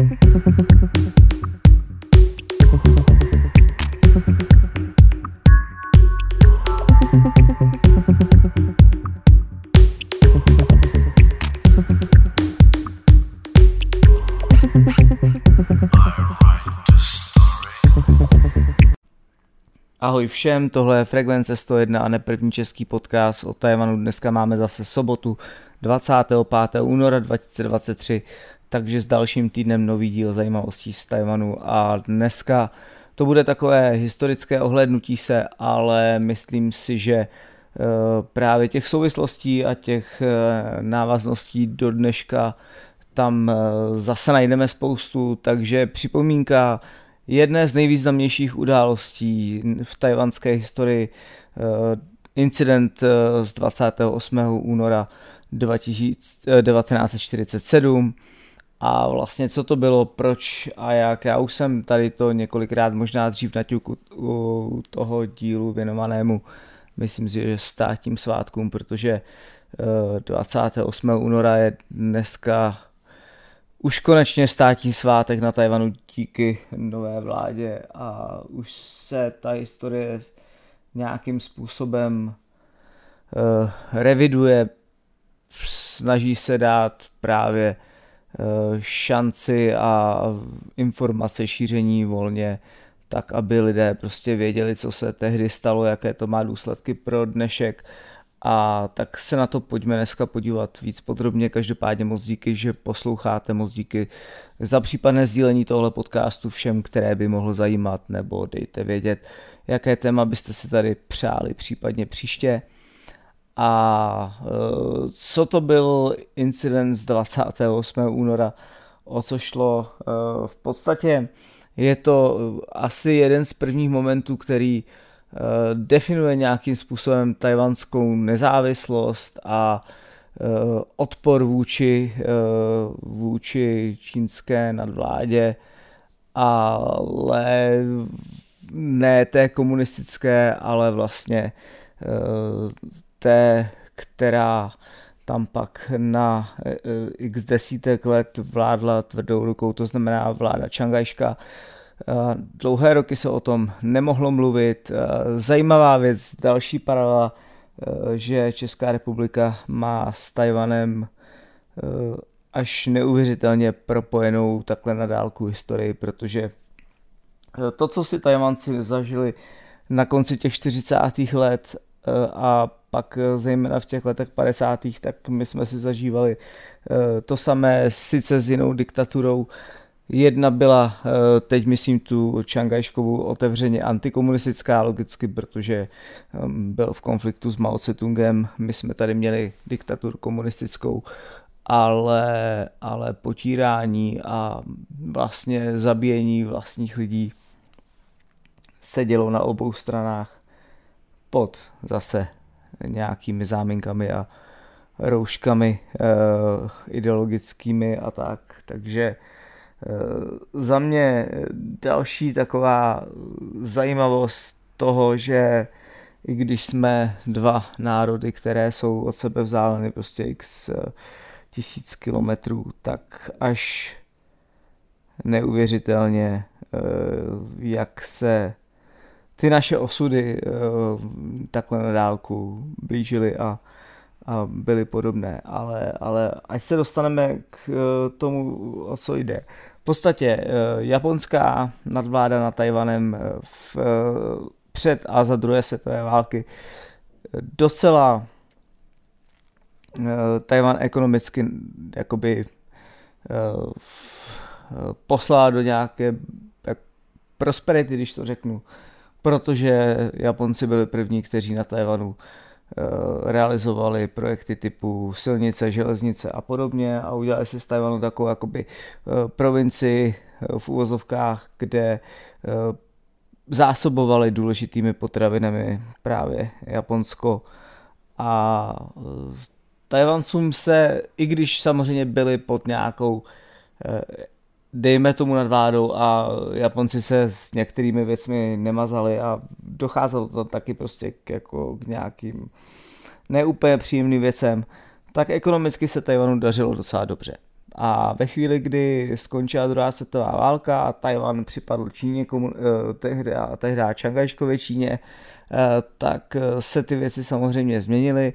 Ahoj všem, tohle je Frekvence 101 a ne první český podcast o Tajvanu. Dneska máme zase sobotu 25. února 2023, takže s dalším týdnem nový díl zajímavostí z Tajvanu a dneska to bude takové historické ohlednutí se, ale myslím si, že eh, právě těch souvislostí a těch eh, návazností do dneška tam eh, zase najdeme spoustu, takže připomínka jedné z nejvýznamnějších událostí v tajvanské historii, incident z 28. února 1947 a vlastně co to bylo, proč a jak. Já už jsem tady to několikrát možná dřív naťuk u toho dílu věnovanému, myslím si, že státním svátkům, protože 28. Eh, února je dneska už konečně státní svátek na Tajvanu díky nové vládě a už se ta historie nějakým způsobem uh, reviduje, snaží se dát právě šanci a informace šíření volně, tak aby lidé prostě věděli, co se tehdy stalo, jaké to má důsledky pro dnešek a tak se na to pojďme dneska podívat víc podrobně. Každopádně moc díky, že posloucháte, moc díky za případné sdílení tohle podcastu všem, které by mohlo zajímat, nebo dejte vědět, jaké téma byste si tady přáli případně příště. A e, co to byl incident z 28. února, o co šlo? E, v podstatě je to asi jeden z prvních momentů, který Eh, definuje nějakým způsobem tajvanskou nezávislost a eh, odpor vůči, eh, vůči čínské nadvládě, ale ne té komunistické, ale vlastně té, která tam pak na x desítek let vládla tvrdou rukou, to znamená vláda Čangajška, Dlouhé roky se o tom nemohlo mluvit. Zajímavá věc, další paralela, že Česká republika má s Tajvanem až neuvěřitelně propojenou takhle na dálku historii, protože to, co si Tajvanci zažili na konci těch 40. let a pak zejména v těch letech 50. tak my jsme si zažívali to samé sice s jinou diktaturou, Jedna byla, eh, teď myslím tu Čangajškovu otevřeně antikomunistická logicky, protože byl v konfliktu s Mao Tse-tungem, my jsme tady měli diktaturu komunistickou, ale, ale potírání a vlastně zabíjení vlastních lidí se dělo na obou stranách pod zase nějakými záminkami a rouškami e, ideologickými a tak. Takže Eh, za mě další taková zajímavost toho, že i když jsme dva národy, které jsou od sebe vzdáleny prostě x eh, tisíc kilometrů, tak až neuvěřitelně, eh, jak se ty naše osudy takhle na dálku blížily a, a byly podobné. Ale, ale až se dostaneme k tomu, o co jde. V podstatě eh, japonská nadvláda nad Tajvanem eh, v, eh, před a za druhé světové války docela Tajvan ekonomicky jakoby poslala do nějaké prosperity, když to řeknu, protože Japonci byli první, kteří na Tajvanu Eh, realizovali projekty typu silnice, železnice a podobně a udělali si z Tajvanu takovou jakoby eh, provinci eh, v úvozovkách, kde zásobovali důležitými potravinami právě Japonsko. A Tajvancům se, i když samozřejmě byli pod nějakou dejme tomu nad vládou a Japonci se s některými věcmi nemazali a docházelo to taky prostě k, jako k nějakým neúplně příjemným věcem, tak ekonomicky se Tajvanu dařilo docela dobře. A ve chvíli, kdy skončila druhá světová válka a Tajvan připadl Číně, komu, tehdy, tehdy Čangajškově Číně, tak se ty věci samozřejmě změnily.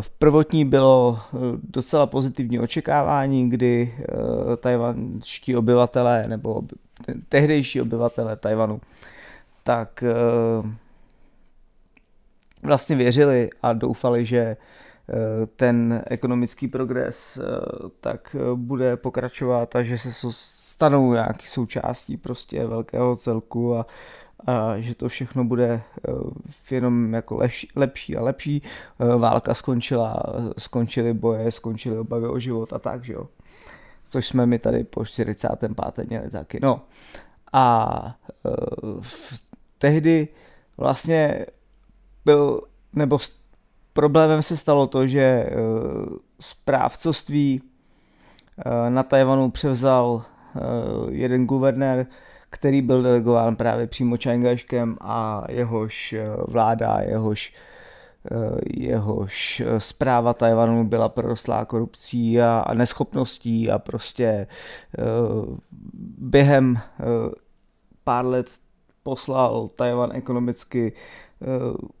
V prvotní bylo docela pozitivní očekávání, kdy tajvanští obyvatelé nebo tehdejší obyvatelé Tajvanu tak vlastně věřili a doufali, že eh, ten ekonomický progres eh, tak eh, bude pokračovat a že se stanou nějaký součástí prostě velkého celku a, a že to všechno bude jenom jako lepší, lepší a lepší. Válka skončila, skončily boje, skončily obavy o život a tak, že jo. Což jsme mi tady po 45. měli taky. No a tehdy vlastně byl, nebo problémem se stalo to, že eh, správcovství eh, na Tajvanu převzal eh, jeden guvernér, který byl delegován právě přímo Čangajškem a jehož vláda, jehož jehož zpráva Tajvanu byla prorostlá korupcí a, a neschopností a prostě během pár let poslal Tajvan ekonomicky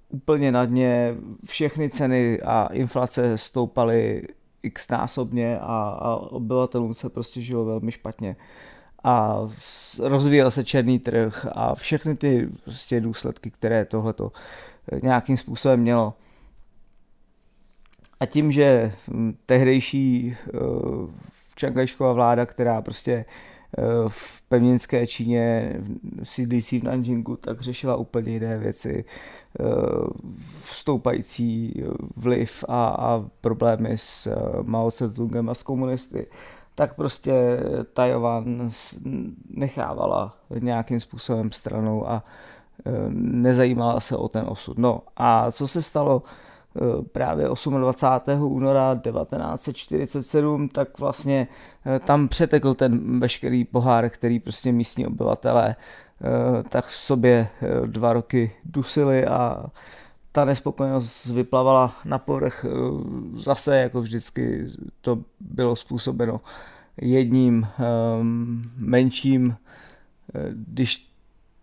úplně na dně, všechny ceny a inflace stoupaly x násobně a, a obyvatelům se prostě žilo velmi špatně a rozvíjel se černý trh a všechny ty prostě důsledky, které tohleto nějakým způsobem mělo. A tím, že tehdejší uh, Čangajšková vláda, která prostě Eh, v pevninské Číně sídlící v Nanjingu, tak řešila úplně jiné věci, eh, vstoupající vliv a, a problémy s eh, Mao Tse-tungem a s komunisty, tak prostě Tajvan nechávala nějakým způsobem stranou a nezajímala se o ten osud. No a co se stalo Eh, právě 28. února 1947, tak vlastně eh, tam přetekl ten veškerý pohár, který prostě místní obyvatelé tak v sobě dva roky dusili a ta nespokojenost vyplavala na povrch zase jako vždycky to bylo způsobeno jedním menším, když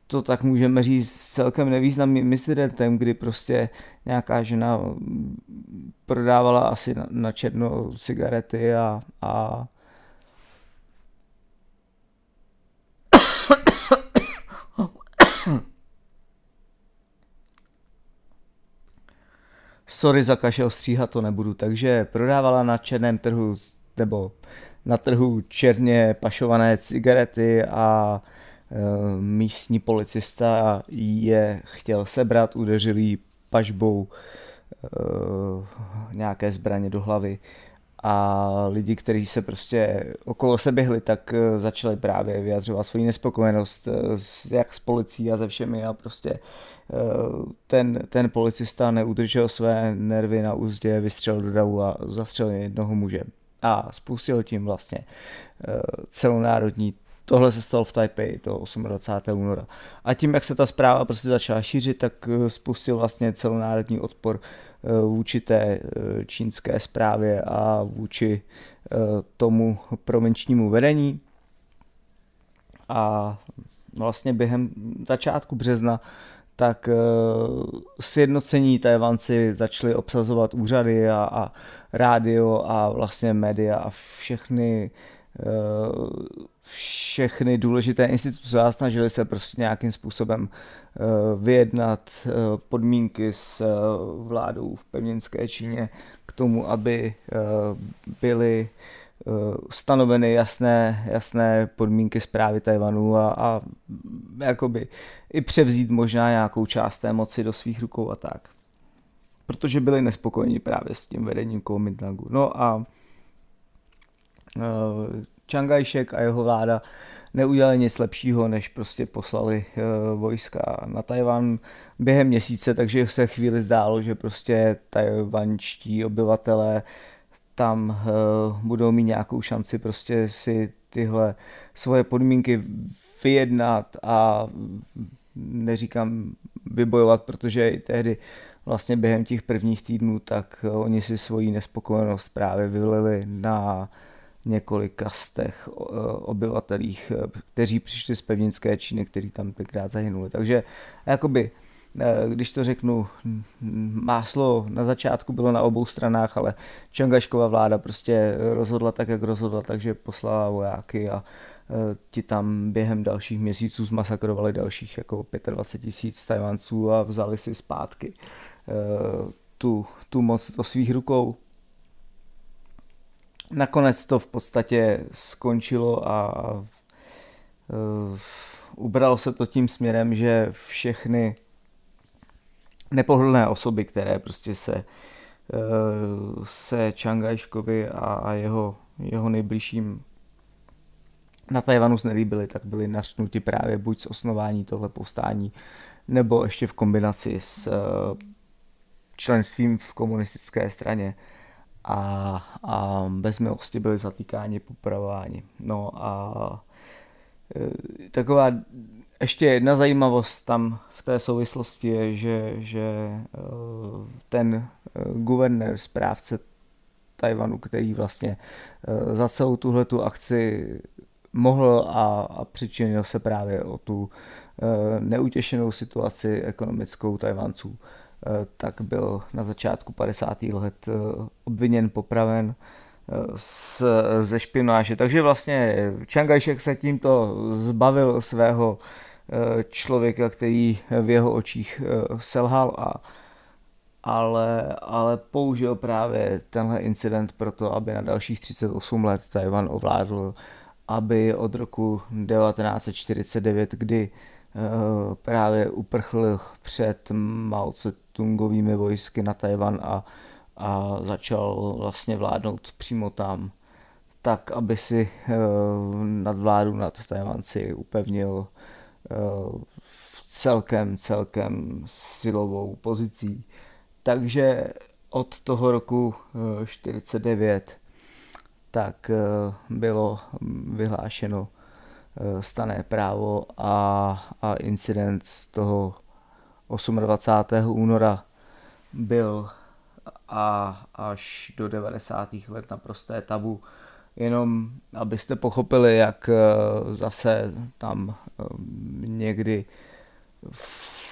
to tak můžeme říct celkem nevýznamným incidentem, kdy prostě nějaká žena prodávala asi na, na černo cigarety a, a sorry za kašel, stříhat to nebudu, takže prodávala na černém trhu nebo na trhu černě pašované cigarety a Eh, místní policista je chtěl sebrat, udeřil jí pažbou eh, nějaké zbraně do hlavy a lidi, kteří se prostě okolo se běhli, tak eh, začali právě vyjadřovat svoji nespokojenost jak s policií a ze všemi a prostě ten, ten policista neudržel své nervy na úzdě, vystřelil do davu a zastřelil jednoho muže a spustil tím vlastně celonárodní tohle se stalo v Taipei do 28. února. A tím, jak se ta zpráva prostě začala šířit, tak eh, spustil vlastně celonárodní odpor eh, vůči té eh, čínské zprávě a vůči tomu provinčnímu vedení. A vlastně během začátku března tak sjednocení Tajvanci začali obsazovat úřady a, a rádio a vlastně média a všechny všechny důležité instituce a snažili se prostě nějakým způsobem eh, vyjednat eh, podmínky s eh, vládou v pevninské Číně k tomu, aby byly stanoveny jasné, jasné podmínky zprávy Tajvanu a, a jakoby i převzít možná nějakou část té moci do svých rukou a tak. Protože byli nespokojeni právě s tím vedením Kuomintangu. No a Čangajšek a jeho vláda neudělali nic lepšího, než prostě poslali uh, vojska na Tajvan během měsíce, takže se chvíli zdálo, že prostě tajvančtí obyvatelé tam uh, budou mít nějakou šanci prostě si tyhle svoje podmínky vyjednat a neříkám vybojovat, protože i tehdy vlastně během těch prvních týdnů, tak oni si svoji nespokojenost právě vylili na několik kastech obyvatelích, kteří přišli z pevninské Číny, kteří tam tenkrát zahynuli. Takže jakoby když to řeknu, máslo na začátku bylo na obou stranách, ale Čangaškova vláda prostě rozhodla tak, jak rozhodla, takže poslala vojáky a Eh, ti tam během dalších měsíců zmasakrovali dalších jako 25 tisíc Tajvanců a vzali si zpátky eh, tu, tu moc do svých rukou. Nakonec to v podstatě skončilo a ubralo se to tím směrem, že všechny nepohodlné osoby, které prostě se uh, se Čangajškovi a, jeho, jeho nejbližším na Tajvanu se nelíbili, tak byli naštnuti právě buď z osnování tohle povstání, nebo ještě v kombinaci s uh, členstvím v komunistické straně a, a bez milosti byli zatýkáni, popravováni. No a uh, taková ještě jedna zajímavost tam v té souvislosti je, že, že uh, ten guvernér, správce Tajvanu, který vlastně za celou tuhle tu akci mohl a, a přičinil se právě o tu neutěšenou situaci ekonomickou Tajvanců, tak byl na začátku 50. let obviněn, popraven z, ze špionáže. Takže vlastně Čangajšek se tímto zbavil svého člověka, který v jeho očích selhal a ale, ale použil právě tenhle incident pro to, aby na dalších 38 let Tajvan ovládl aby od roku 1949, kdy eh, právě uprchl před Mao Tse-tungovými vojsky na Tajvan a, a začal vlastně vládnout přímo tam, tak aby si eh, nadvládu nad Tajvanci upevnil eh, celkem, celkem silovou pozicí. Takže od toho roku 49 tak eh, bylo vyhlášeno eh, stané právo a, a incident z toho 28. února byl a až do 90. let naprosté tabu. Jenom abyste pochopili, jak eh, zase tam někdy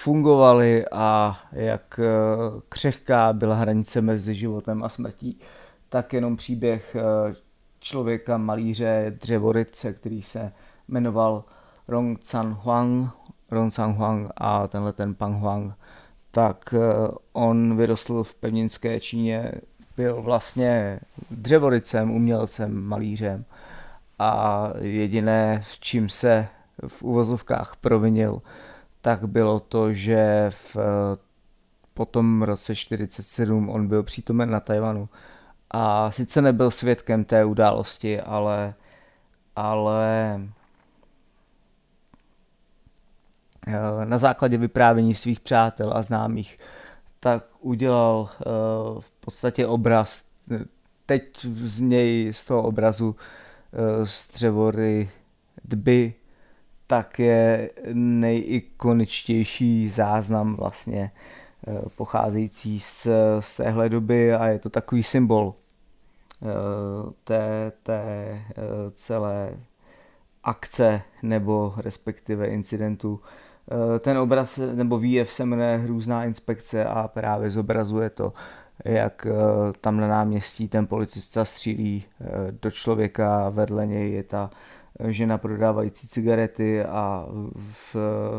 fungovaly a jak křehká byla hranice mezi životem a smrtí, tak jenom příběh člověka, malíře, dřevorytce, který se jmenoval Rong Chan Huang, Rong Chan Huang a tenhle ten Pang Huang, tak eh, on vyrostl v pevninské Číně, byl vlastně dřevorycem, umělcem, malířem. A jediné, v čím se v uvozovkách provinil, tak bylo to, že v potom roce 47 on byl přítomen na Tajvanu. A sice nebyl svědkem té události, ale, ale eh, na základě vyprávění svých přátel a známých, tak udělal eh, v podstatě obraz. Teď z něj, z toho obrazu eh, z Třevory dby, tak je nejikoničtější záznam vlastně pocházející z, z téhle doby a je to takový symbol Eh, té, té eh, celé akce nebo respektive incidentu. Eh, ten obraz nebo výjev se jmenuje Hrůzná inspekce a právě zobrazuje to, jak tam na náměstí ten policista střílí do člověka, vedle něj je ta žena prodávající cigarety a v,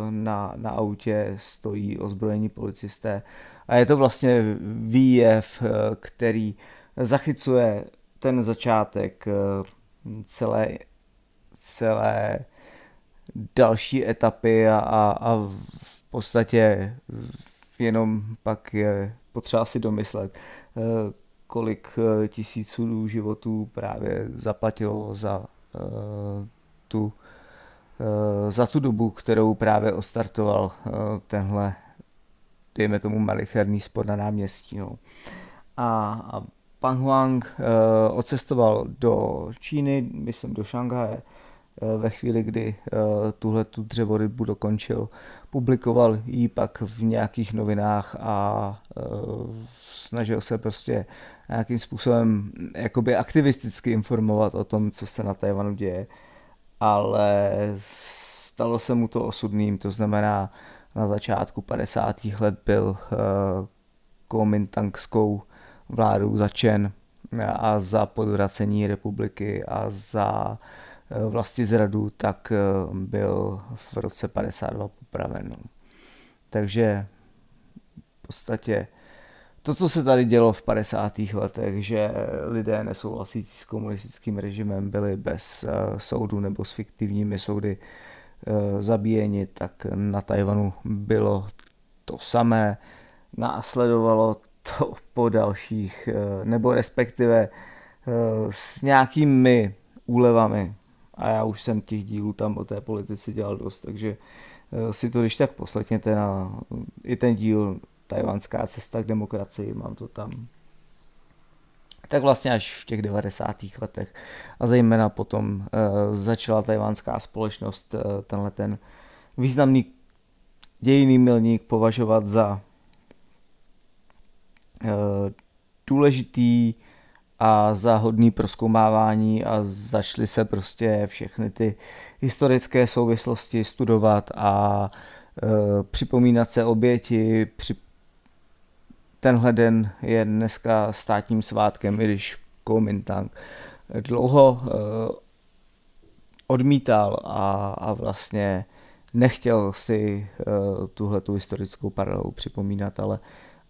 na, na autě stojí ozbrojení policisté. A je to vlastně výjev, který zachycuje ten začátek eh, celé, celé další etapy a, a, a v podstatě jenom pak je potřeba si domyslet, eh, kolik eh, tisíců životů právě zaplatilo za tu, za tu dobu, kterou právě ostartoval tenhle, dejme tomu, malicherný spor na náměstí. No. A, a Pang Huang odcestoval do Číny, myslím do Šanghaje, ve chvíli, kdy tuhle tu dřevorybu dokončil, publikoval ji pak v nějakých novinách a snažil se prostě nějakým způsobem jakoby aktivisticky informovat o tom, co se na Tajvanu děje, ale stalo se mu to osudným, to znamená na začátku 50. let byl komintangskou vládou začen a za podvracení republiky a za uh, vlasti zradu, tak uh, byl v roce 52 popraven. Takže v podstatě to, co se tady dělo v 50. letech, že lidé nesouhlasící s komunistickým režimem byli bez uh, soudu nebo s fiktivními soudy zabíjeni, tak na Tajvanu bylo to samé. Následovalo to po dalších, nebo respektive s nějakými úlevami. A já už jsem těch dílů tam o té politici dělal dost, takže si to když tak poslechněte na i ten díl tajvanská cesta k demokracii, mám to tam. Tak vlastně až v těch 90. letech a zejména potom uh, začala tajvanská společnost uh, tenhle ten významný dějný milník považovat za uh, důležitý a za hodný proskoumávání a začaly se prostě všechny ty historické souvislosti studovat a uh, připomínat se oběti, při, tenhle den je dneska státním svátkem, i když Kuomintang dlouho uh, odmítal a, a vlastně nechtěl si uh, tuhle tu historickou paralelu připomínat, ale,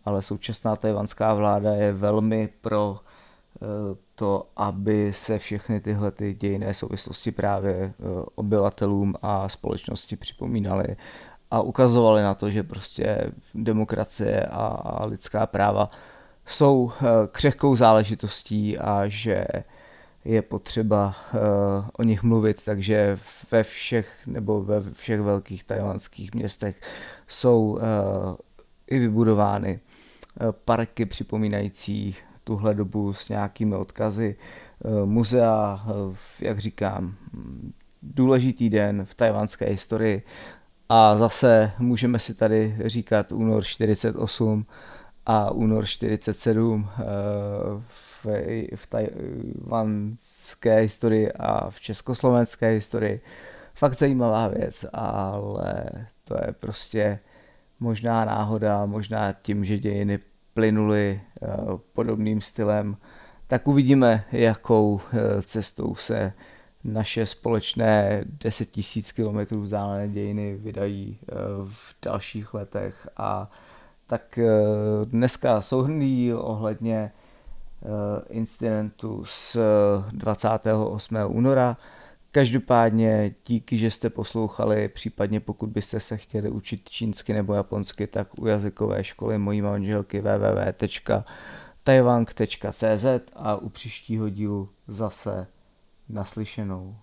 ale současná tajvanská vláda je velmi pro uh, to, aby se všechny tyhle ty dějné souvislosti právě obyvatelům a společnosti připomínaly a ukazovali na to, že prostě demokracie a, lidská práva jsou eh, křehkou záležitostí a že je potřeba o nich mluvit, takže ve všech nebo ve všech velkých tajvanských městech jsou i vybudovány parky připomínající tuhle dobu s nějakými odkazy. Uh, muzea, uh, jak říkám, důležitý den v tajvanské historii. A zase můžeme si tady říkat únor 48 a únor 47 eh, v, v tajvanské historii a v československé historii. Fakt zajímavá věc, ale to je prostě možná náhoda, možná tím, že dějiny plynuly eh, podobným stylem, tak uvidíme, jakou eh, cestou se naše společné 10 tisíc kilometrů vzdálené dějiny vydají eh, v dalších letech a tak dneska souhrný ohledně incidentu z 28. února. Každopádně díky, že jste poslouchali, případně pokud byste se chtěli učit čínsky nebo japonsky, tak u jazykové školy mojí manželky www.taiwang.cz a u příštího dílu zase naslyšenou.